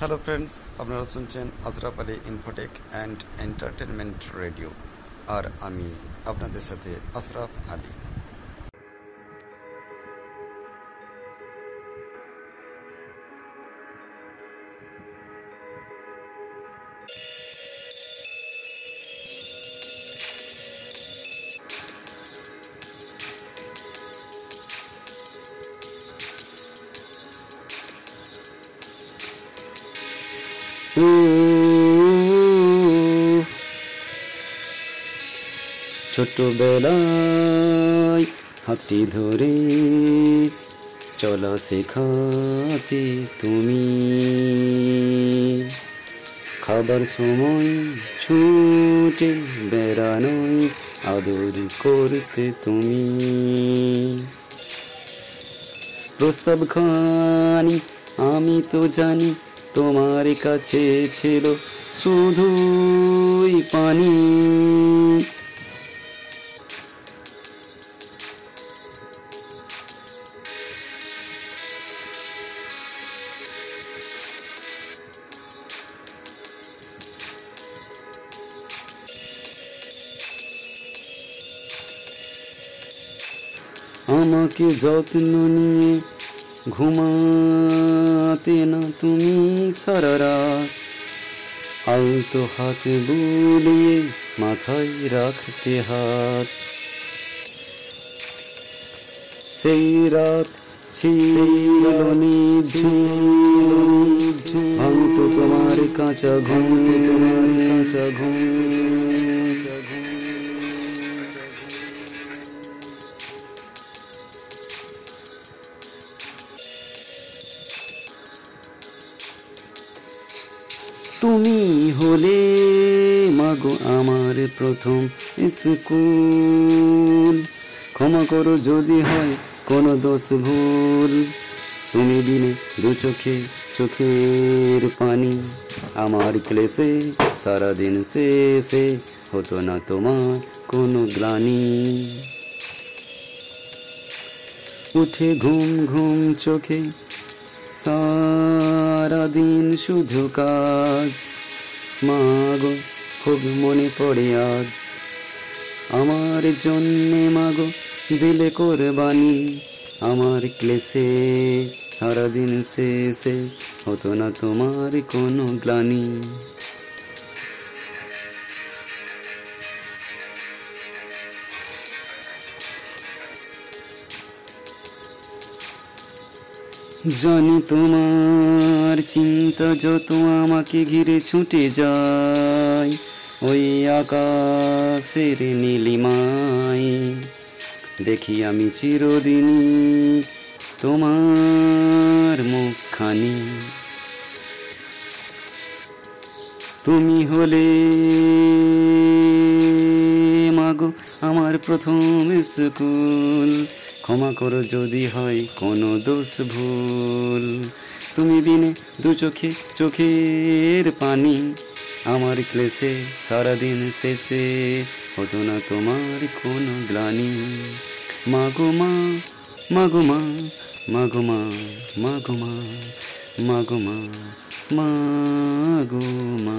Hello friends আপনারা শুনছেন Ashraf Ali infotech and entertainment radio আর আমি আপনাদের সাথে আশরাফ আলী। ছোটবেলায় হাতটি ধরে চলা শেখাতে তুমি। খাবার সময় ছুটে বেড়ানোয় আদর করতে তুমি। প্রসব খানি আমি তো জানি তোমার কাছে ছিল শুধুই পানি। আমাকে যত্ন নিয়ে ঘুমাতে না তুমি সারা রাত আলতো হাতে বুলিয়ে মাথায় রাখতে হাত সেই রাত ছিল ভাঙত তোমার কাঁচা ঘুম তোমার কাঁচা ঘুম তুমি হলে, মাগো আমার প্রথম স্কুল। ক্ষমা করো যদি হয় কোনো দোষ ভুল। তুমি দিনে দু চোখে চোখের পানি। আমার ক্লেশে সারাদিন শেষে হতো না তোমার কোনো গ্লানি। উঠে ঘুম ঘুম চোখে সারাদিন শুধু কাজ। মাগো, খুব মনে পড়ে আজ। আমার জন্যে মাগো, দিলে কোরবানি। আমার ক্লেশে সারাদিন শেষে হতো না তোমার কোনো গ্লানি। জানি তোমার চিন্তা যত আমাকে ঘিরে ছুটে যায়। ওই আকাশের নীলিমায় দেখি আমি চিরদিনই তোমার মুখখানি। তুমি হলে মাগো আমার প্রথম স্কুল। ক্ষমা করো যদি হয় কোনো দোষ ভুল। তুমি বিনে দু চোখে চোখের পানি, আমার ক্লেশে সারাদিন শেষে হতো না তোমার কোনো গ্লানি। মাগো মা মাগো মা মাগো মা মাগো মা মাগো মা মাগো মা।